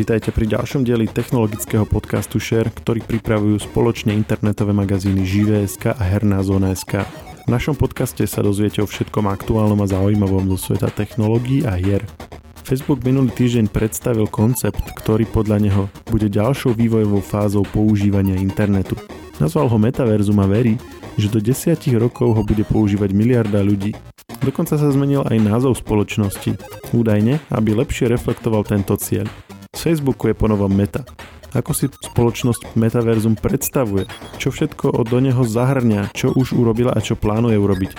Vítajte pri ďalšom dieli technologického podcastu Share, ktorý pripravujú spoločne internetové magazíny Živé.sk a Herná zóna.sk. V našom podcaste sa dozviete o všetkom aktuálnom a zaujímavom zo sveta technológií a hier. Facebook minulý týždeň predstavil koncept, ktorý podľa neho bude ďalšou vývojovou fázou používania internetu. Nazval ho Metaverzum a verí, že do desiatich rokov ho bude používať miliarda ľudí. Dokonca sa zmenil aj názov spoločnosti, údajne, aby lepšie reflektoval tento cieľ. Facebooku je ponovom Meta. Ako si spoločnosť Metaverzum predstavuje? Čo všetko do neho zahrňa? Čo už urobila a čo plánuje urobiť?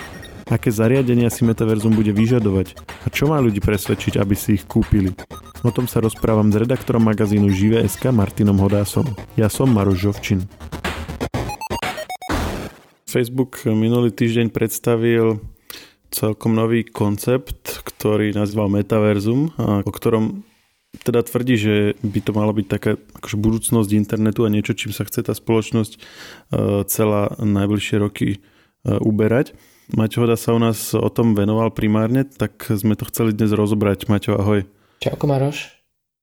Aké zariadenia si Metaverzum bude vyžadovať? A čo má ľudí presvedčiť, aby si ich kúpili? O tom sa rozprávam s redaktorom magazínu Živé.sk Martinom Hodásom. Ja som Maroš Žovčin. Facebook minulý týždeň predstavil celkom nový koncept, ktorý nazval Metaverzum, o ktorom teda tvrdí, že by to malo byť taká akože budúcnosť internetu a niečo, čím sa chce tá spoločnosť e, celá najbližšie roky e, uberať. Maťo Hoda sa u nás o tom venoval primárne, tak sme to chceli dnes rozobrať. Maťo, ahoj. Čauko Maroš.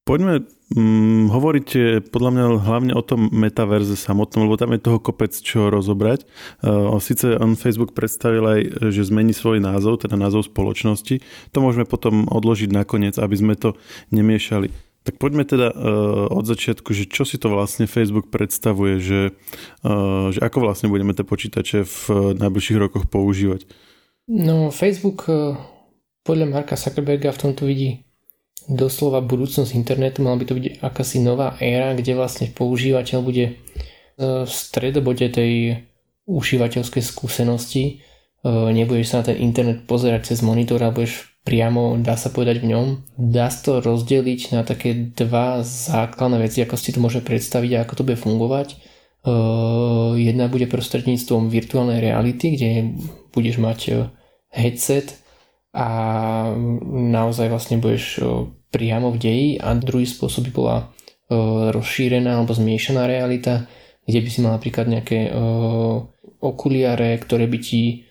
Poďme hm, hovoriť podľa mňa hlavne o tom metaverze samotnom, lebo tam je toho kopec čo rozobrať. Uh, Sice on Facebook predstavil aj, že zmení svoj názov, teda názov spoločnosti. To môžeme potom odložiť nakoniec, aby sme to nemiešali. Tak poďme teda uh, od začiatku, že čo si to vlastne Facebook predstavuje, že, uh, že ako vlastne budeme tie počítače v najbližších rokoch používať. No Facebook podľa Marka Zuckerberga v tomto vidí doslova budúcnosť internetu, mala by to byť akási nová éra, kde vlastne používateľ bude e, v stredobode tej užívateľskej skúsenosti. E, nebudeš sa na ten internet pozerať cez monitor a budeš priamo, dá sa povedať v ňom. Dá sa to rozdeliť na také dva základné veci, ako si to môže predstaviť a ako to bude fungovať. E, jedna bude prostredníctvom virtuálnej reality, kde budeš mať headset a naozaj vlastne budeš priamo v deji a druhý spôsob by bola rozšírená alebo zmiešaná realita, kde by si mal napríklad nejaké okuliare, ktoré by ti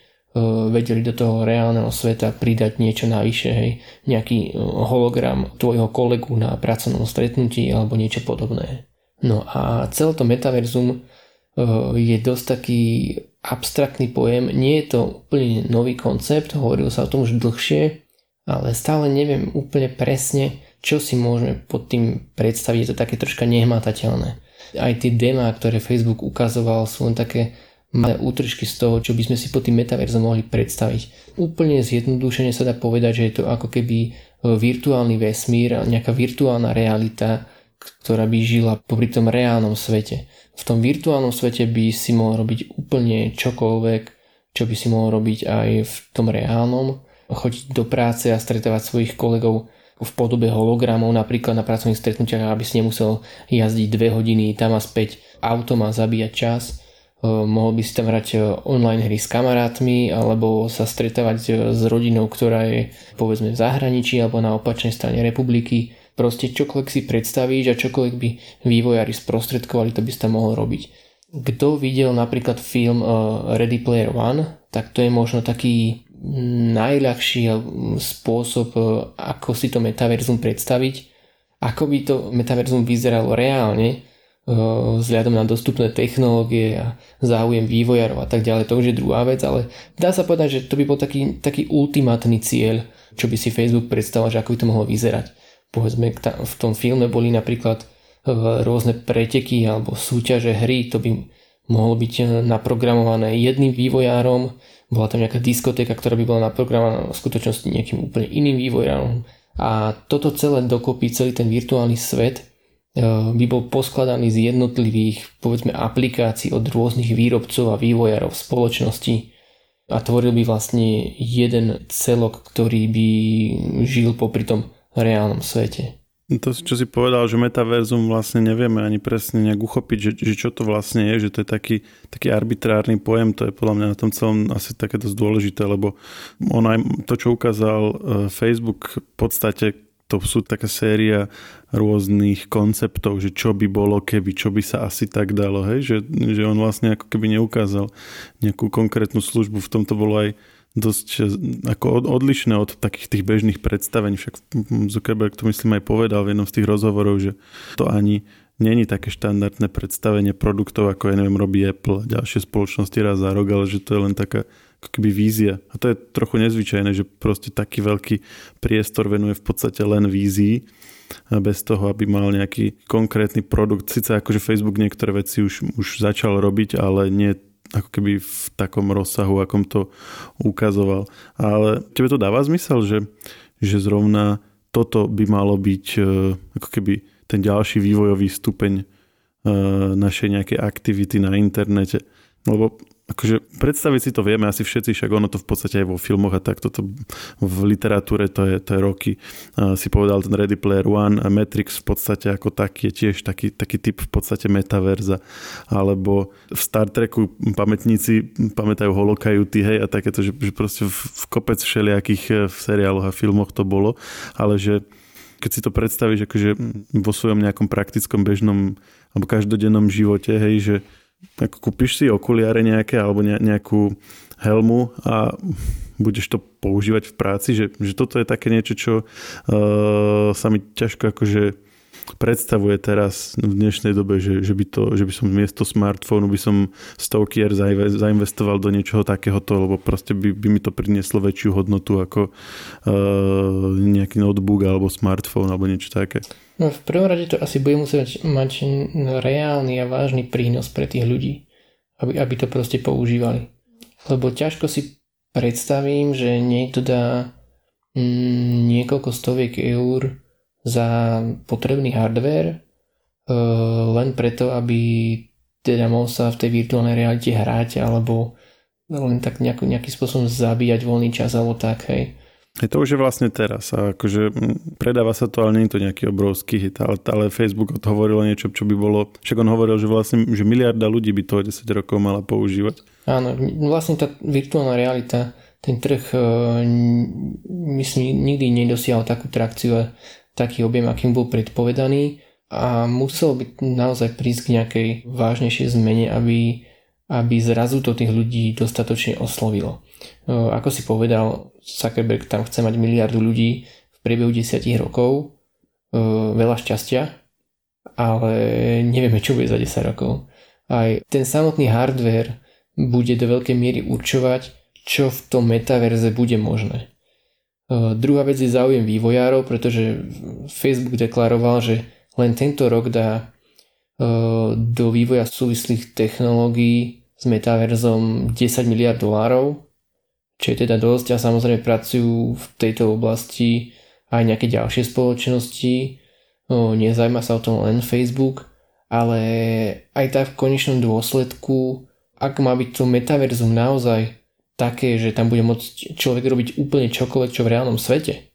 vedeli do toho reálneho sveta pridať niečo navyše, hej, nejaký hologram tvojho kolegu na pracovnom stretnutí alebo niečo podobné. No a celé to metaverzum je dosť taký abstraktný pojem, nie je to úplne nový koncept, hovorilo sa o tom už dlhšie, ale stále neviem úplne presne, čo si môžeme pod tým predstaviť. Je to také troška nehmatateľné. Aj tie demá, ktoré Facebook ukazoval, sú len také malé útržky z toho, čo by sme si pod tým metaverzom mohli predstaviť. Úplne zjednodušene sa dá povedať, že je to ako keby e, virtuálny vesmír, nejaká virtuálna realita, ktorá by žila popri tom reálnom svete. V tom virtuálnom svete by si mohol robiť úplne čokoľvek, čo by si mohol robiť aj v tom reálnom chodiť do práce a stretávať svojich kolegov v podobe hologramov napríklad na pracovných stretnutiach, aby si nemusel jazdiť dve hodiny tam a späť autom a zabíjať čas. E, mohol by si tam hrať e, online hry s kamarátmi alebo sa stretávať e, s rodinou, ktorá je povedzme v zahraničí alebo na opačnej strane republiky. Proste čokoľvek si predstavíš a čokoľvek by vývojári sprostredkovali, to by si mohol robiť. Kto videl napríklad film Ready Player One, tak to je možno taký najľahší spôsob, e, ako si to metaverzum predstaviť, ako by to metaverzum vyzeralo reálne, vzhľadom na dostupné technológie a záujem vývojarov a tak ďalej, to už je druhá vec, ale dá sa povedať, že to by bol taký, taký ultimátny cieľ, čo by si Facebook predstavoval, že ako by to mohlo vyzerať. Povedzme, v tom filme boli napríklad e, rôzne preteky alebo súťaže hry, to by mohlo byť naprogramované jedným vývojárom, bola tam nejaká diskotéka, ktorá by bola naprogramovaná v skutočnosti nejakým úplne iným vývojárom. A toto celé dokopy, celý ten virtuálny svet e, by bol poskladaný z jednotlivých, povedzme, aplikácií od rôznych výrobcov a vývojárov spoločnosti. A tvoril by vlastne jeden celok, ktorý by žil popri tom reálnom svete. To, čo si povedal, že metaverzum vlastne nevieme ani presne nejak uchopiť, že, že čo to vlastne je, že to je taký, taký arbitrárny pojem, to je podľa mňa na tom celom asi také dosť dôležité, lebo on aj to, čo ukázal e, Facebook, v podstate to sú taká séria rôznych konceptov, že čo by bolo, keby, čo by sa asi tak dalo, hej? Že, že on vlastne ako keby neukázal nejakú konkrétnu službu, v tomto bolo aj dosť e, ako odlišné od takých tých bežných predstavení. Však Zuckerberg to myslím aj povedal v jednom z tých rozhovorov, že to ani není také štandardné predstavenie produktov, ako ja neviem, robí Apple a ďalšie spoločnosti raz za rok, ale že to je len taká keby vízia. A to je trochu nezvyčajné, že proste taký veľký priestor venuje v podstate len vízii bez toho, aby mal nejaký konkrétny produkt. Sice akože Facebook niektoré veci už, už začal robiť, ale nie ako keby v takom rozsahu, akom to ukazoval. Ale tebe to dáva zmysel, že, že zrovna toto by malo byť e, ako keby ten ďalší vývojový stupeň e, našej nejakej aktivity na internete. Lebo akože predstaviť si to vieme asi všetci, však ono to v podstate aj vo filmoch a tak toto v literatúre to je, to je roky. Uh, si povedal ten Ready Player One a Matrix v podstate ako taký je tiež taký, taký typ v podstate metaverza. Alebo v Star Treku pamätníci pamätajú holokajuty, hej, a takéto, že, že proste v, v kopec všelijakých e, v seriáloch a filmoch to bolo, ale že keď si to predstavíš akože vo svojom nejakom praktickom bežnom alebo každodennom živote, hej, že ako kúpiš si okuliare nejaké alebo nejakú helmu a budeš to používať v práci, že, že toto je také niečo, čo uh, sa mi ťažko akože predstavuje teraz v dnešnej dobe, že, že, by, to, že by som miesto smartfónu by som stovky zainvestoval do niečoho takéhoto, lebo proste by, by mi to prinieslo väčšiu hodnotu ako uh, nejaký notebook alebo smartfón alebo niečo také. No v prvom rade to asi bude musieť mať reálny a vážny prínos pre tých ľudí, aby, aby to proste používali. Lebo ťažko si predstavím, že niekto dá mm, niekoľko stoviek eur za potrebný hardware e, len preto, aby teda mohol sa v tej virtuálnej realite hrať alebo len tak nejako, nejakým spôsobom zabíjať voľný čas alebo tak, hej. Je to už je vlastne teraz a akože predáva sa to, ale nie je to nejaký obrovský hit, ale, ale Facebook hovoril niečo, čo by bolo, však on hovoril, že vlastne, že miliarda ľudí by to 10 rokov mala používať. Áno, vlastne tá virtuálna realita, ten trh e, myslím nikdy nedosiahol takú trakciu taký objem, akým bol predpovedaný a muselo by naozaj prísť k nejakej vážnejšej zmene, aby, aby zrazu to tých ľudí dostatočne oslovilo. E, ako si povedal, Zuckerberg tam chce mať miliardu ľudí v priebehu 10 rokov, e, veľa šťastia, ale nevieme, čo bude za 10 rokov. Aj ten samotný hardware bude do veľkej miery určovať, čo v tom metaverze bude možné. Uh, druhá vec je záujem vývojárov, pretože Facebook deklaroval, že len tento rok dá do vývoja súvislých technológií s metaverzom 10 miliard dolárov, čo je teda dosť a samozrejme pracujú v tejto oblasti aj nejaké ďalšie spoločnosti. Nezajma sa o tom len Facebook, ale aj tak v konečnom dôsledku, ak má byť to metaverzum naozaj také, že tam bude môcť človek robiť úplne čokoľvek, čo v reálnom svete,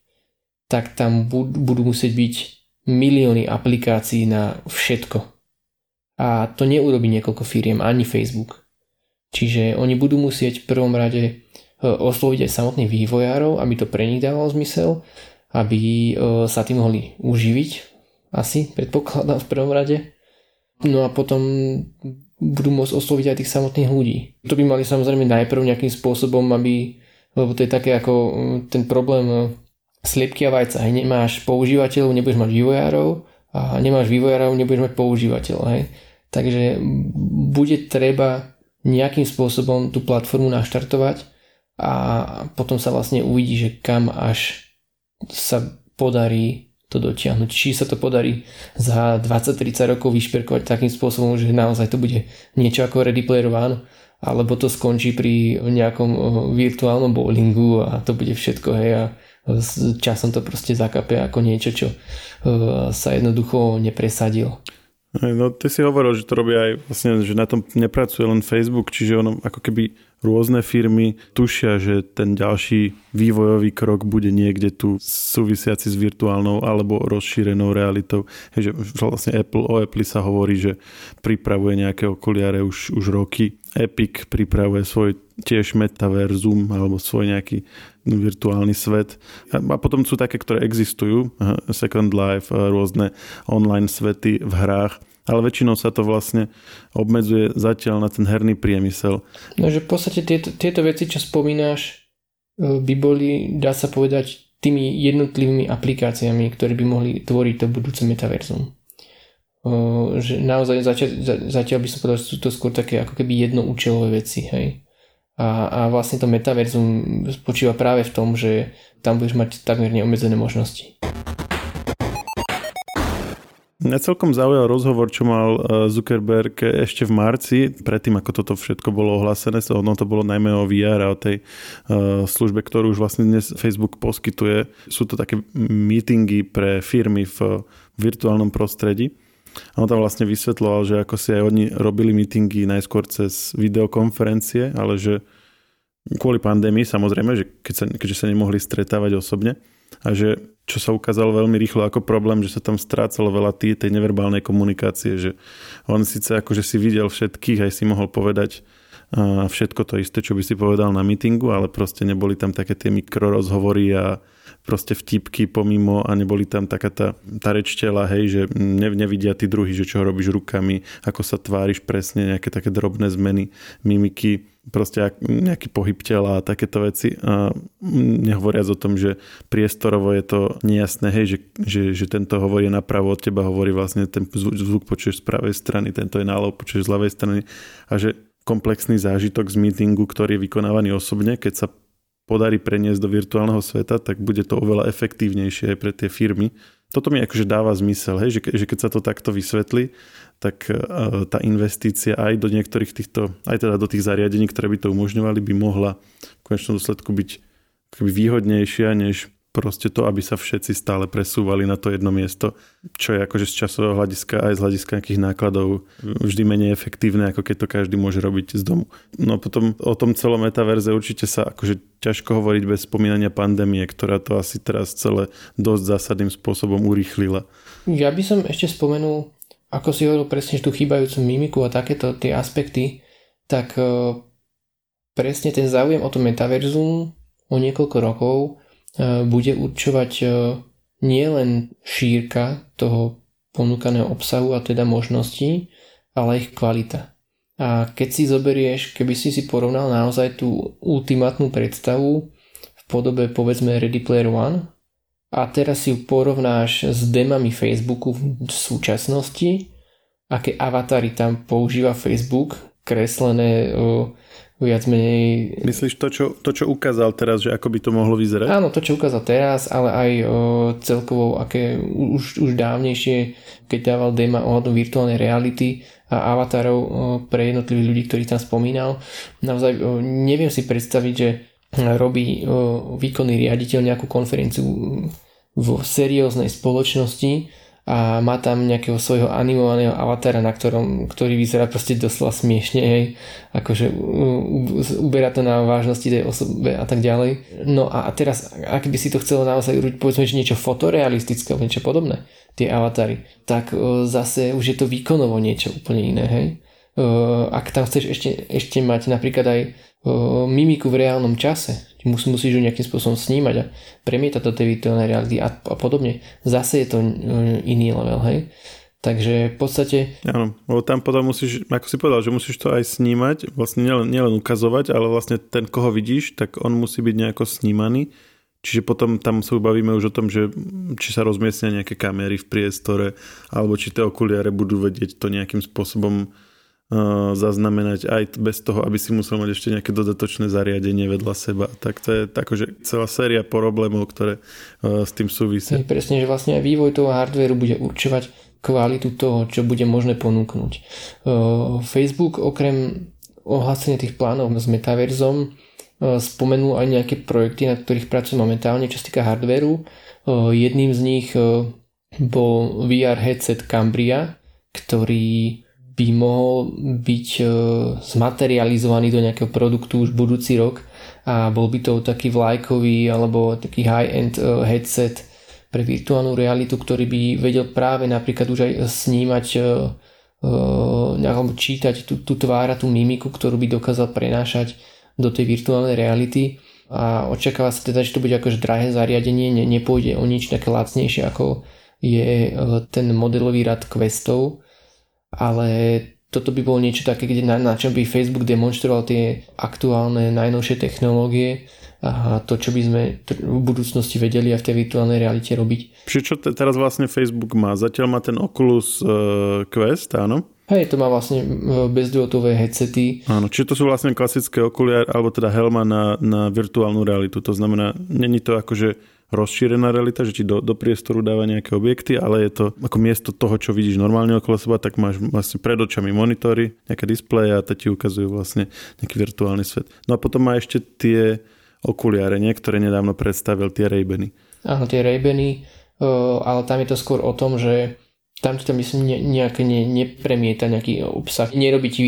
tak tam budú musieť byť milióny aplikácií na všetko. A to neurobi niekoľko firiem, ani Facebook. Čiže oni budú musieť v prvom rade e, osloviť aj samotných vývojárov, aby to pre nich dávalo zmysel, aby e, sa tým mohli uživiť, asi predpokladám v prvom rade. No a potom budú môcť osloviť aj tých samotných ľudí. To by mali samozrejme najprv nejakým spôsobom, aby, lebo to je také ako mm, ten problém e, sliepky a vajca. Hej, nemáš používateľov, nebudeš mať vývojárov a nemáš vývojárov, nebudeš mať používateľov. Hej. Takže bude treba nejakým spôsobom tú platformu naštartovať a potom sa vlastne uvidí, že kam až sa podarí to dotiahnuť. Či sa to podarí za 20-30 rokov vyšperkovať takým spôsobom, že naozaj to bude niečo ako Ready Player One, alebo to skončí pri nejakom virtuálnom bowlingu a to bude všetko, hej, a s časom to proste zakape ako niečo, čo sa jednoducho nepresadil. No ty si hovoril, že to robí aj vlastne, že na tom nepracuje len Facebook, čiže ono ako keby rôzne firmy tušia, že ten ďalší vývojový krok bude niekde tu súvisiaci s virtuálnou alebo rozšírenou realitou. Že vlastne Apple, o Apple sa hovorí, že pripravuje nejaké okuliare už, už roky. Epic pripravuje svoj tiež metaverzum alebo svoj nejaký virtuálny svet. A potom sú také, ktoré existujú, Second Life, rôzne online svety v hrách, ale väčšinou sa to vlastne obmedzuje zatiaľ na ten herný priemysel. No, že v podstate tieto, tieto veci, čo spomínaš, by boli, dá sa povedať, tými jednotlivými aplikáciami, ktoré by mohli tvoriť to budúce metaverzum. Že naozaj zatiaľ, zatiaľ by som povedal, že sú to skôr také ako keby jednoučelové veci. Hej? A, a vlastne to metaverzum spočíva práve v tom, že tam budeš mať takmer neobmedzené možnosti. Mňa celkom zaujal rozhovor, čo mal e, Zuckerberg ešte v marci, predtým ako toto všetko bolo ohlásené. Ono to bolo najmä o VR a o tej uh, službe, ktorú už vlastne dnes Facebook poskytuje. Sú to také meetingy pre firmy v virtuálnom prostredí. A on tam vlastne vysvetloval, že ako si aj oni robili meetingy najskôr cez videokonferencie, ale že kvôli pandémii samozrejme, že keď sa, keďže sa nemohli stretávať osobne a že čo sa ukázalo veľmi rýchlo ako problém, že sa tam strácalo veľa tý, tej neverbálnej komunikácie, že on síce akože si videl všetkých, aj si mohol povedať všetko to isté, čo by si povedal na mítingu, ale proste neboli tam také tie mikrorozhovory a proste vtipky pomimo a neboli tam taká tá, tá reč hej, že ne, nevidia tí druhí, že čo robíš rukami, ako sa tváriš presne, nejaké také drobné zmeny, mimiky, proste nejaký pohyb tela a takéto veci. A nehovoriac o tom, že priestorovo je to nejasné, hej, že, že, že tento hovorí napravo od teba, hovorí vlastne ten zvuk, zvuk počuješ z pravej strany, tento je náľavo, počuješ z ľavej strany a že komplexný zážitok z meetingu, ktorý je vykonávaný osobne, keď sa podarí preniesť do virtuálneho sveta, tak bude to oveľa efektívnejšie aj pre tie firmy. Toto mi akože dáva zmysel, hej, že, že keď sa to takto vysvetlí, tak e, tá investícia aj do niektorých týchto, aj teda do tých zariadení, ktoré by to umožňovali, by mohla v konečnom dôsledku byť výhodnejšia, než proste to, aby sa všetci stále presúvali na to jedno miesto, čo je akože z časového hľadiska aj z hľadiska nejakých nákladov vždy menej efektívne, ako keď to každý môže robiť z domu. No potom o tom celom metaverze určite sa akože ťažko hovoriť bez spomínania pandémie, ktorá to asi teraz celé dosť zásadným spôsobom urýchlila. Ja by som ešte spomenul, ako si hovoril presne, tú chýbajúcu mimiku a takéto tie aspekty, tak e, presne ten záujem o to metaverzum o niekoľko rokov bude určovať e, nielen šírka toho ponúkaného obsahu a teda možností, ale ich kvalita. A keď si zoberieš, keby si si porovnal naozaj tú ultimátnu predstavu v podobe povedzme Ready Player One a teraz si ju porovnáš s demami Facebooku v súčasnosti, aké avatary tam používa Facebook, kreslené viac menej... Myslíš to čo, to, čo ukázal teraz, že ako by to mohlo vyzerať? Áno, to, čo ukázal teraz, ale aj o, celkovo, aké už, už dávnejšie, keď dával Dema ohľadom virtuálnej reality a avatarov o, pre jednotlivých ľudí, ktorých tam spomínal. Naozaj o, neviem si predstaviť, že robí o, výkonný riaditeľ nejakú konferenciu vo serióznej spoločnosti, a má tam nejakého svojho animovaného avatara, na ktorom, ktorý vyzerá proste doslova smiešne, hej, akože uberá to na vážnosti tej osobe a tak ďalej. No a teraz, ak by si to chcelo naozaj urobiť, povedzme, že niečo fotorealistické alebo niečo podobné, tie avatary, tak zase už je to výkonovo niečo úplne iné, hej. Ak tam chceš ešte, ešte mať napríklad aj mimiku v reálnom čase, Mus, musíš ju nejakým spôsobom snímať a premietať do tej virtuálnej reality a, a podobne. Zase je to iný level, hej. Takže v podstate... Áno, lebo tam potom musíš, ako si povedal, že musíš to aj snímať, vlastne nielen, nielen ukazovať, ale vlastne ten, koho vidíš, tak on musí byť nejako snímaný. Čiže potom tam sa bavíme už o tom, že či sa rozmiestnia nejaké kamery v priestore, alebo či tie okuliare budú vedieť to nejakým spôsobom zaznamenať aj bez toho, aby si musel mať ešte nejaké dodatočné zariadenie vedľa seba. Tak to je akože celá séria problémov, ktoré s tým súvisia. Je presne, že vlastne aj vývoj toho hardwareu bude určovať kvalitu toho, čo bude možné ponúknuť. Facebook okrem ohlásenia tých plánov s metaverzom spomenul aj nejaké projekty, na ktorých pracujú momentálne, čo sa týka hardwareu. Jedným z nich bol VR headset Cambria, ktorý by mohol byť e, zmaterializovaný do nejakého produktu už budúci rok a bol by to taký vlajkový alebo taký high-end e, headset pre virtuálnu realitu, ktorý by vedel práve napríklad už aj snímať e, alebo čítať tú, tú tvár a tú mimiku, ktorú by dokázal prenášať do tej virtuálnej reality. A očakáva sa teda, že to bude akože drahé zariadenie, ne, nepôjde o nič také lacnejšie ako je ten modelový rad Questov, ale toto by bolo niečo také, kde na, na čom by Facebook demonstroval tie aktuálne najnovšie technológie a to, čo by sme v budúcnosti vedeli a v tej virtuálnej realite robiť. Čiže čo te, teraz vlastne Facebook má? Zatiaľ má ten Oculus uh, Quest, áno? Hej, to má vlastne bezdrôtové headsety. Áno, čiže to sú vlastne klasické okuliare, alebo teda helma na, na virtuálnu realitu. To znamená, není to akože rozšírená realita, že ti do, do priestoru dáva nejaké objekty, ale je to ako miesto toho, čo vidíš normálne okolo seba, tak máš vlastne pred očami monitory, nejaké displeje a to ti ukazujú vlastne nejaký virtuálny svet. No a potom má ešte tie okuliare, niektoré nedávno predstavil, tie ray Áno, tie ray ale tam je to skôr o tom, že tam ti to myslím nejak ne, nepremieta nejaký obsah, nerobí ti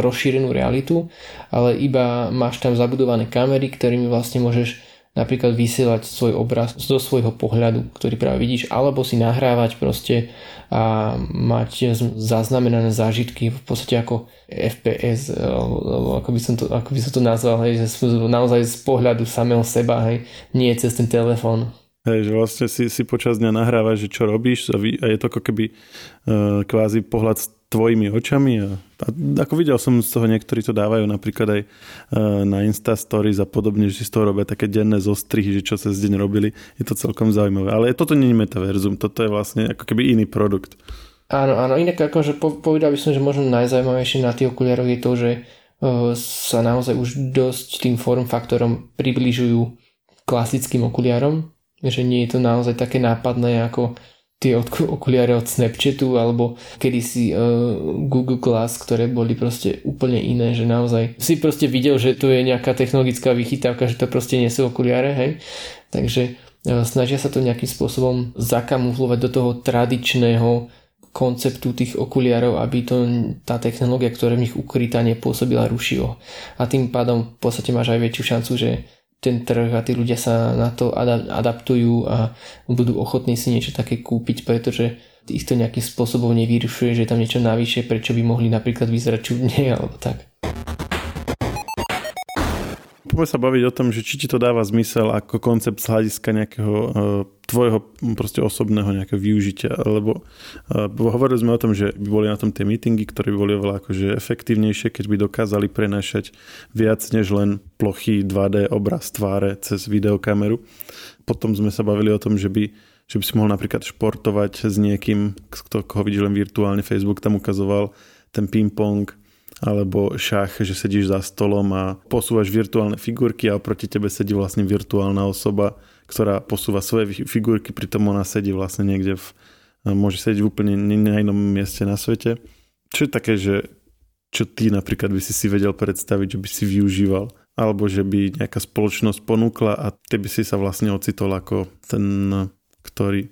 rozšírenú realitu, ale iba máš tam zabudované kamery, ktorými vlastne môžeš napríklad vysielať svoj obraz zo svojho pohľadu, ktorý práve vidíš, alebo si nahrávať proste a mať zaznamenané zážitky v podstate ako FPS, alebo ako by som to, ako by som to nazval, hej, že naozaj z pohľadu samého seba, hej, nie cez ten telefón. Hej, že vlastne si, si počas dňa nahrávaš, že čo robíš a, je to ako keby uh, kvázi pohľad tvojimi očami a, a ako videl som z toho niektorí to dávajú napríklad aj uh, na Insta Stories a podobne, že si z toho robia také denné zostrihy, že čo cez deň robili, je to celkom zaujímavé. Ale toto nie je metaverzum, toto je vlastne ako keby iný produkt. Áno, áno, inak akože povedal by som, že možno najzaujímavejšie na tých okuliaroch je to, že uh, sa naozaj už dosť tým form faktorom približujú klasickým okuliarom, že nie je to naozaj také nápadné ako tie okuliare od Snapchatu alebo kedysi uh, Google Glass, ktoré boli proste úplne iné, že naozaj si proste videl, že to je nejaká technologická vychytávka, že to proste nie sú okuliare, hej. Takže uh, snažia sa to nejakým spôsobom zakamuflovať do toho tradičného konceptu tých okuliarov, aby to, tá technológia, ktorá v nich ukrytá, nepôsobila rušivo. A tým pádom v podstate máš aj väčšiu šancu, že ten trh a tí ľudia sa na to adaptujú a budú ochotní si niečo také kúpiť, pretože ich to nejakým spôsobom nevyrušuje, že je tam niečo navyše, prečo by mohli napríklad vyzerať čudne alebo tak. Poďme sa baviť o tom, že či ti to dáva zmysel ako koncept z hľadiska nejakého uh, tvojho proste osobného nejakého využitia, lebo uh, hovorili sme o tom, že by boli na tom tie meetingy, ktoré by boli oveľa akože efektívnejšie, keď by dokázali prenašať viac než len plochý 2D obraz tváre cez videokameru. Potom sme sa bavili o tom, že by že by si mohol napríklad športovať s niekým, kto ho vidí len virtuálne, Facebook tam ukazoval ten ping-pong, alebo šach, že sedíš za stolom a posúvaš virtuálne figurky a proti tebe sedí vlastne virtuálna osoba, ktorá posúva svoje figurky, pritom ona sedí vlastne niekde v, môže sedieť v úplne na inom mieste na svete. Čo je také, že čo ty napríklad by si si vedel predstaviť, že by si využíval alebo že by nejaká spoločnosť ponúkla a ty by si sa vlastne ocitol ako ten, ktorý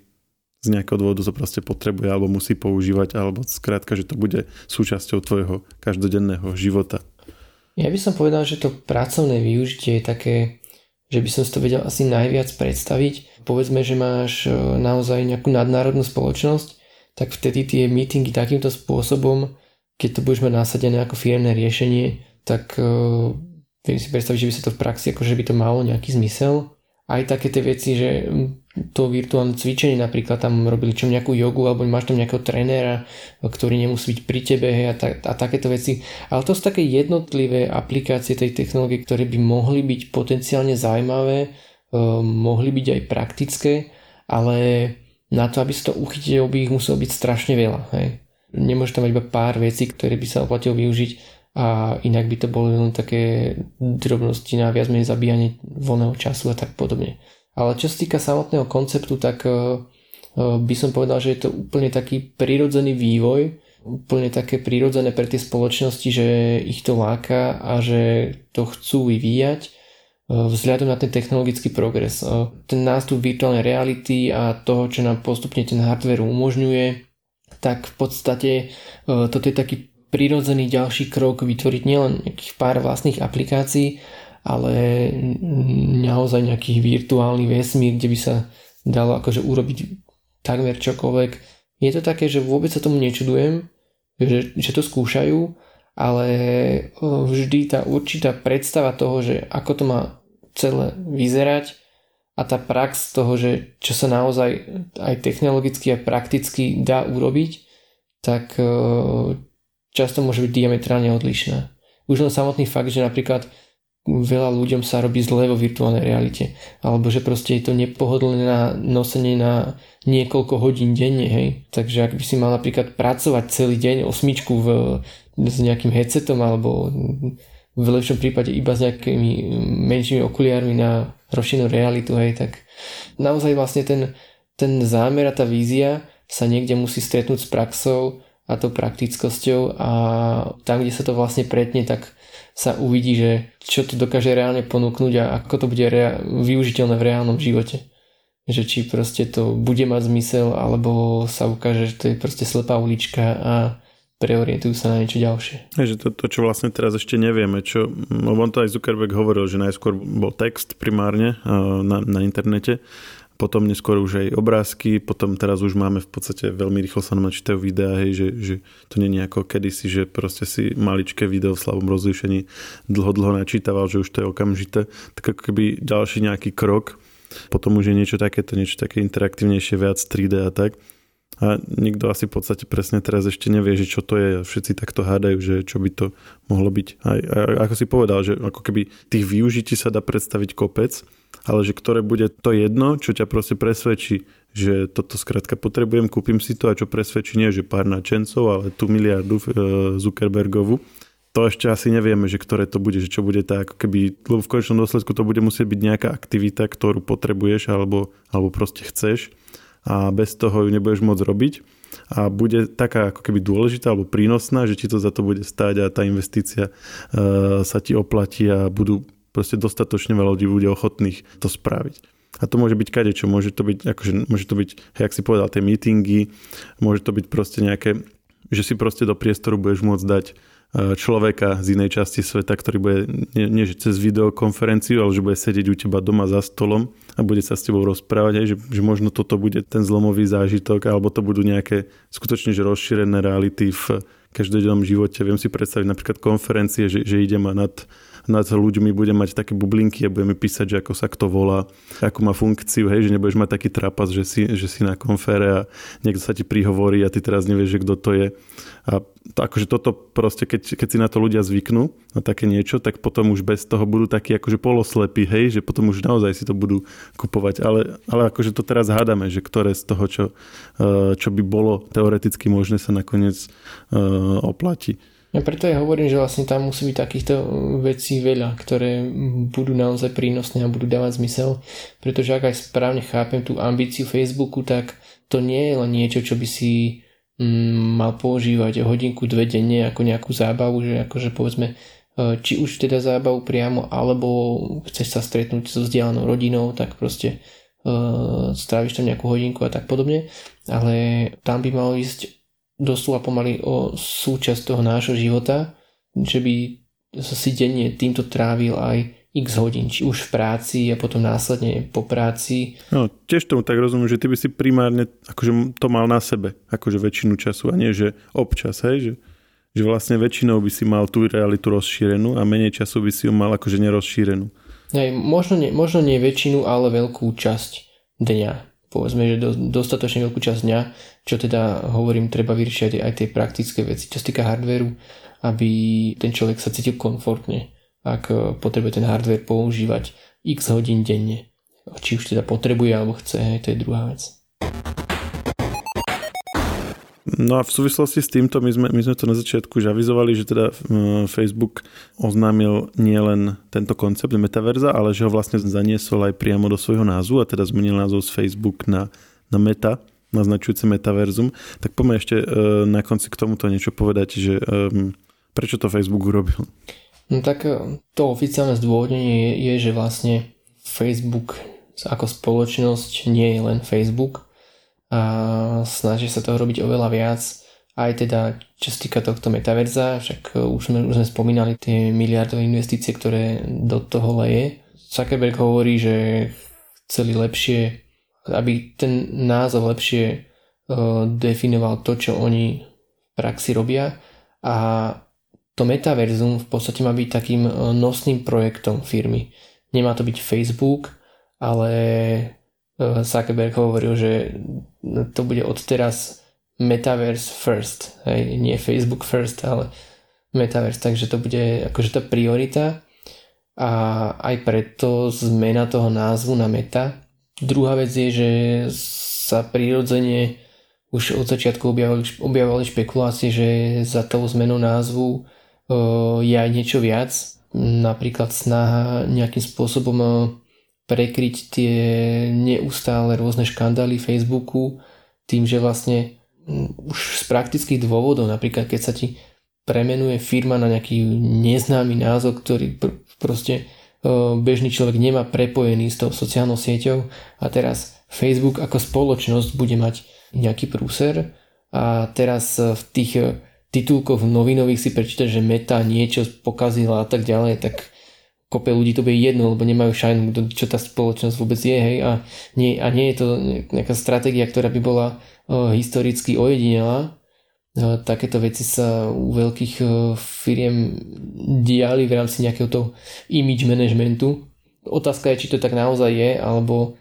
z nejakého dôvodu to proste potrebuje alebo musí používať, alebo skrátka, že to bude súčasťou tvojho každodenného života. Ja by som povedal, že to pracovné využitie je také, že by som si to vedel asi najviac predstaviť. Povedzme, že máš e, naozaj nejakú nadnárodnú spoločnosť, tak vtedy tie meetingy takýmto spôsobom, keď to budeš mať násadené ako firmné riešenie, tak uh, viem si predstaviť, že by sa to v praxi, akože by to malo nejaký zmysel aj také tie veci, že to virtuálne cvičenie napríklad tam robili čo nejakú jogu alebo máš tam nejakého trénera, ktorý nemusí byť pri tebe a, ta, a takéto veci. Ale to sú také jednotlivé aplikácie tej technológie, ktoré by mohli byť potenciálne zaujímavé, uh, mohli byť aj praktické, ale na to, aby si to uchytilo, by ich muselo byť strašne veľa. Hej. Nemôže tam mať iba pár vecí, ktoré by sa oplatilo využiť a inak by to boli len také drobnosti na viac menej zabíjanie voľného času a tak podobne. Ale čo sa týka samotného konceptu, tak e, e, by som povedal, že je to úplne taký prirodzený vývoj, úplne také prirodzené pre tie spoločnosti, že ich to láka a že to chcú vyvíjať e, vzhľadom na ten technologický progres. Ten nástup virtuálnej reality a toho, čo nám postupne ten hardware umožňuje, tak v podstate toto je taký prirodzený ďalší krok vytvoriť nielen nejakých pár vlastných aplikácií, ale naozaj nejaký virtuálny vesmír, kde by sa dalo akože urobiť takmer čokoľvek. Je to také, že vôbec sa tomu nečudujem, že, že to skúšajú, ale vždy tá určitá predstava toho, že ako to má celé vyzerať a tá prax toho, že čo sa naozaj aj technologicky a prakticky dá urobiť, tak často môže byť diametrálne odlišná. Už len samotný fakt, že napríklad veľa ľuďom sa robí zle vo virtuálnej realite. Alebo že proste je to nepohodlné na nosenie na niekoľko hodín denne, hej. Takže ak by si mal napríklad pracovať celý deň osmičku v, s nejakým headsetom alebo v lepšom prípade iba s nejakými menšími okuliármi na rozšírenú realitu, hej, tak naozaj vlastne ten, ten zámer a tá vízia sa niekde musí stretnúť s praxou a tou praktickosťou a tam, kde sa to vlastne pretne, tak sa uvidí, že čo to dokáže reálne ponúknuť a ako to bude rea- využiteľné v reálnom živote. Že či proste to bude mať zmysel, alebo sa ukáže, že to je proste slepá ulička a preorientujú sa na niečo ďalšie. Je, že to, to, čo vlastne teraz ešte nevieme, čo, on to aj Zuckerberg hovoril, že najskôr bol text primárne na, na internete, potom neskôr už aj obrázky, potom teraz už máme v podstate veľmi rýchlo sa nám načítajú videá, hej, že, že to nie je ako kedysi, že proste si maličké video v slabom rozlíšení dlho, dlho načítaval, že už to je okamžité. Tak ako keby ďalší nejaký krok, potom už je niečo takéto, niečo také interaktívnejšie, viac 3D a tak. A nikto asi v podstate presne teraz ešte nevie, že čo to je. Všetci takto hádajú, že čo by to mohlo byť. A, a ako si povedal, že ako keby tých využití sa dá predstaviť kopec, ale že ktoré bude to jedno, čo ťa proste presvedčí, že toto skrátka potrebujem, kúpim si to a čo presvedčí nie, že pár načencov, ale tú miliardu e, Zuckerbergovu. To ešte asi nevieme, že ktoré to bude, že čo bude tak, ako keby, lebo v konečnom dôsledku to bude musieť byť nejaká aktivita, ktorú potrebuješ alebo, alebo proste chceš a bez toho ju nebudeš môcť robiť a bude taká ako keby dôležitá alebo prínosná, že ti to za to bude stáť a tá investícia uh, sa ti oplatí a budú proste dostatočne veľa ľudí bude ochotných to spraviť. A to môže byť kade, čo môže to byť, akože môže to byť, jak si povedal, tie meetingy, môže to byť proste nejaké, že si proste do priestoru budeš môcť dať e, človeka z inej časti sveta, ktorý bude nie, nie že cez videokonferenciu, ale že bude sedieť u teba doma za stolom a bude sa s tebou rozprávať, aj, že, že možno toto bude ten zlomový zážitok, alebo to budú nejaké skutočne že rozšírené reality v každodennom živote. Viem si predstaviť napríklad konferencie, že, že idem nad nad ľuďmi bude mať také bublinky a budeme písať, že ako sa kto volá, ako má funkciu, hej, že nebudeš mať taký trapas, že si, že si na konfére a niekto sa ti prihovorí a ty teraz nevieš, že kto to je. A to, akože toto proste, keď, keď si na to ľudia zvyknú, na také niečo, tak potom už bez toho budú takí akože poloslepí, hej, že potom už naozaj si to budú kupovať. Ale, ale akože to teraz hádame, že ktoré z toho, čo, eh, čo by bolo teoreticky možné, sa nakoniec uh, oplatí. Ja preto aj hovorím, že vlastne tam musí byť takýchto vecí veľa, ktoré budú naozaj prínosné a budú dávať zmysel, pretože ak aj správne chápem tú ambíciu Facebooku, tak to nie je len niečo, čo by si mm, mal používať hodinku, dve denne ako nejakú zábavu, že akože povedzme e, či už teda zábavu priamo, alebo chceš sa stretnúť so vzdialenou rodinou, tak proste uh, stráviš tam nejakú hodinku a tak podobne, ale tam by malo ísť doslova pomaly o súčasť toho nášho života, že by si denne týmto trávil aj x hodín, či už v práci a potom následne po práci. No, tiež tomu tak rozumiem, že ty by si primárne akože to mal na sebe, akože väčšinu času a nie, že občas, hej, že, že vlastne väčšinou by si mal tú realitu rozšírenú a menej času by si ju mal akože nerozšírenú. Hej, možno nie, možno nie väčšinu, ale veľkú časť dňa povedzme, že do, dostatočne veľkú časť dňa, čo teda hovorím, treba vyriešiť aj tie praktické veci, čo sa týka hardveru, aby ten človek sa cítil komfortne, ak e, potrebuje ten hardware používať x hodín denne. Či už teda potrebuje alebo chce, to je druhá vec. No a v súvislosti s týmto my sme, my sme to na začiatku už avizovali, že teda Facebook oznámil nielen tento koncept metaverza, ale že ho vlastne zaniesol aj priamo do svojho názvu a teda zmenil názov z Facebook na, na Meta, naznačujúce metaverzum. Tak poďme ešte e, na konci k tomuto niečo povedať, že um, prečo to Facebook urobil? No tak e, to oficiálne zdôvodnenie je, že vlastne Facebook ako spoločnosť nie je len Facebook, a snaží sa toho robiť oveľa viac aj teda čo sa týka tohto metaverza, však e, už sme, už sme spomínali tie miliardové investície, ktoré do toho leje. Zuckerberg hovorí, že chceli lepšie, aby ten názov lepšie uh, definoval to, čo oni v praxi robia a to metaverzum v podstate má byť takým e, nosným projektom firmy. Nemá to byť Facebook, ale Zuckerberg hovoril, že to bude odteraz Metaverse first, hej, nie Facebook first, ale Metaverse, takže to bude akože tá priorita a aj preto zmena toho názvu na Meta. Druhá vec je, že sa prirodzene už od začiatku objavovali, objavovali špekulácie, že za tou zmenou názvu uh, je aj niečo viac, napríklad snaha nejakým spôsobom prekryť tie neustále rôzne škandály Facebooku tým, že vlastne už z praktických dôvodov, napríklad keď sa ti premenuje firma na nejaký neznámy názov, ktorý pr- proste bežný človek nemá prepojený s tou sociálnou sieťou a teraz Facebook ako spoločnosť bude mať nejaký prúser a teraz v tých titulkoch novinových si prečítať, že Meta niečo pokazila a tak ďalej, tak kope ľudí to bude jedno, lebo nemajú šajnu, čo tá spoločnosť vôbec je, hej, a nie, a nie je to nejaká stratégia, ktorá by bola uh, historicky ojedinela. Uh, takéto veci sa u veľkých uh, firiem diali v rámci nejakého toho image managementu. Otázka je, či to tak naozaj je, alebo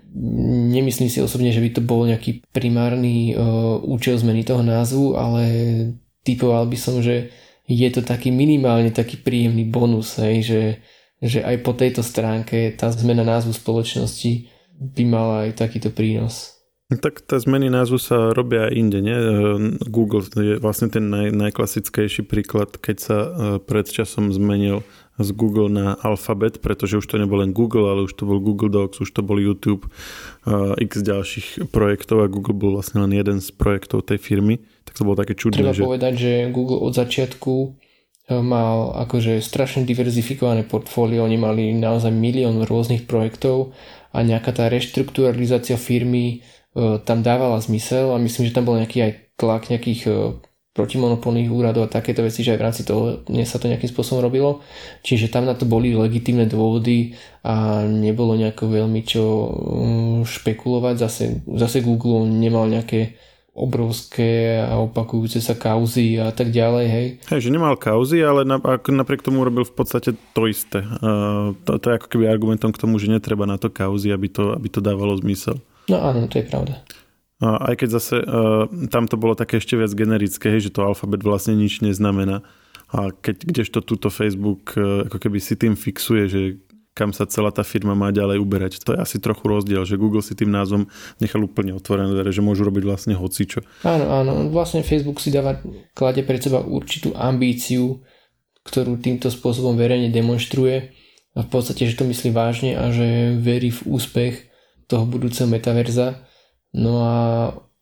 nemyslím si osobne, že by to bol nejaký primárny uh, účel zmeny toho názvu, ale typoval by som, že je to taký minimálne taký príjemný bonus, hej, že že aj po tejto stránke tá zmena názvu spoločnosti by mala aj takýto prínos. Tak tá zmeny názvu sa robia aj inde, nie? Google je vlastne ten naj, najklasickejší príklad, keď sa e, pred časom zmenil z Google na Alphabet, pretože už to nebol len Google, ale už to bol Google Docs, už to bol YouTube, uh, x ďalších projektov a Google bol vlastne len jeden z projektov tej firmy, tak to bolo také čudné. Treba že... povedať, že Google od začiatku mal akože strašne diverzifikované portfólio, oni mali naozaj milión rôznych projektov a nejaká tá reštrukturalizácia firmy tam dávala zmysel a myslím, že tam bol nejaký aj tlak nejakých e, protimonopolných úradov a takéto veci, že aj v rámci toho dnes sa to nejakým spôsobom robilo. Čiže tam na to boli legitimné dôvody a nebolo nejako veľmi čo mm, špekulovať. Zase, zase Google nemal nejaké obrovské a opakujúce sa kauzy a tak ďalej, hej. Hej, že nemal kauzy, ale napriek tomu robil v podstate to isté. To, to je ako keby argumentom k tomu, že netreba na to kauzy, aby to, aby to dávalo zmysel. No áno, to je pravda. Uh, aj keď zase uh, tam to bolo také ešte viac generické, že to alfabet vlastne nič neznamená. A keď, kdežto túto Facebook uh, ako keby si tým fixuje, že kam sa celá tá firma má ďalej uberať. To je asi trochu rozdiel, že Google si tým názvom nechal úplne otvorené dvere, že môžu robiť vlastne hocičo. Áno, áno. Vlastne Facebook si dáva, klade pred seba určitú ambíciu, ktorú týmto spôsobom verejne demonstruje a v podstate, že to myslí vážne a že verí v úspech toho budúceho metaverza. No a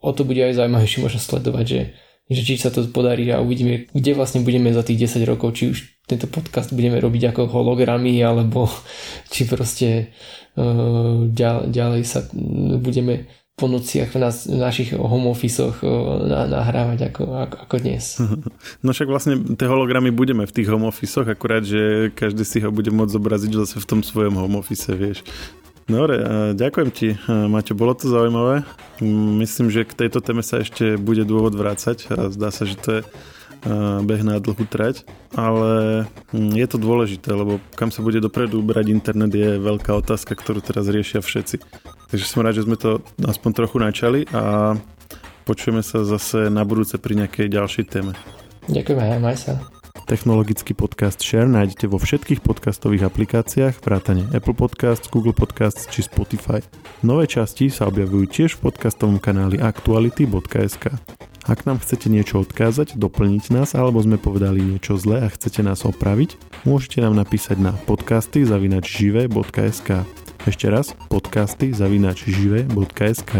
o to bude aj zaujímavejšie možno sledovať, že že či sa to podarí a uvidíme, kde vlastne budeme za tých 10 rokov, či už tento podcast budeme robiť ako hologramy, alebo či proste uh, ďalej, ďalej sa budeme po nociach v, nás, v našich home office uh, nahrávať ako, ako, ako dnes. No však vlastne tie hologramy budeme v tých home office akurát, že každý si ho bude môcť zobraziť zase v tom svojom home office, vieš. Dobre, ďakujem ti, Maťo, bolo to zaujímavé. Myslím, že k tejto téme sa ešte bude dôvod vrácať. Zdá sa, že to je beh na dlhú trať, ale hm, je to dôležité, lebo kam sa bude dopredu ubrať internet je veľká otázka, ktorú teraz riešia všetci. Takže som rád, že sme to aspoň trochu načali a počujeme sa zase na budúce pri nejakej ďalšej téme. Ďakujem aj, maj sa. Technologický podcast Share nájdete vo všetkých podcastových aplikáciách vrátane Apple Podcasts, Google Podcasts či Spotify. Nové časti sa objavujú tiež v podcastovom kanáli aktuality.sk. Ak nám chcete niečo odkázať, doplniť nás alebo sme povedali niečo zlé a chcete nás opraviť, môžete nám napísať na podcasty zavinačžive.sk. Ešte raz, podcasty zavinačžive.sk.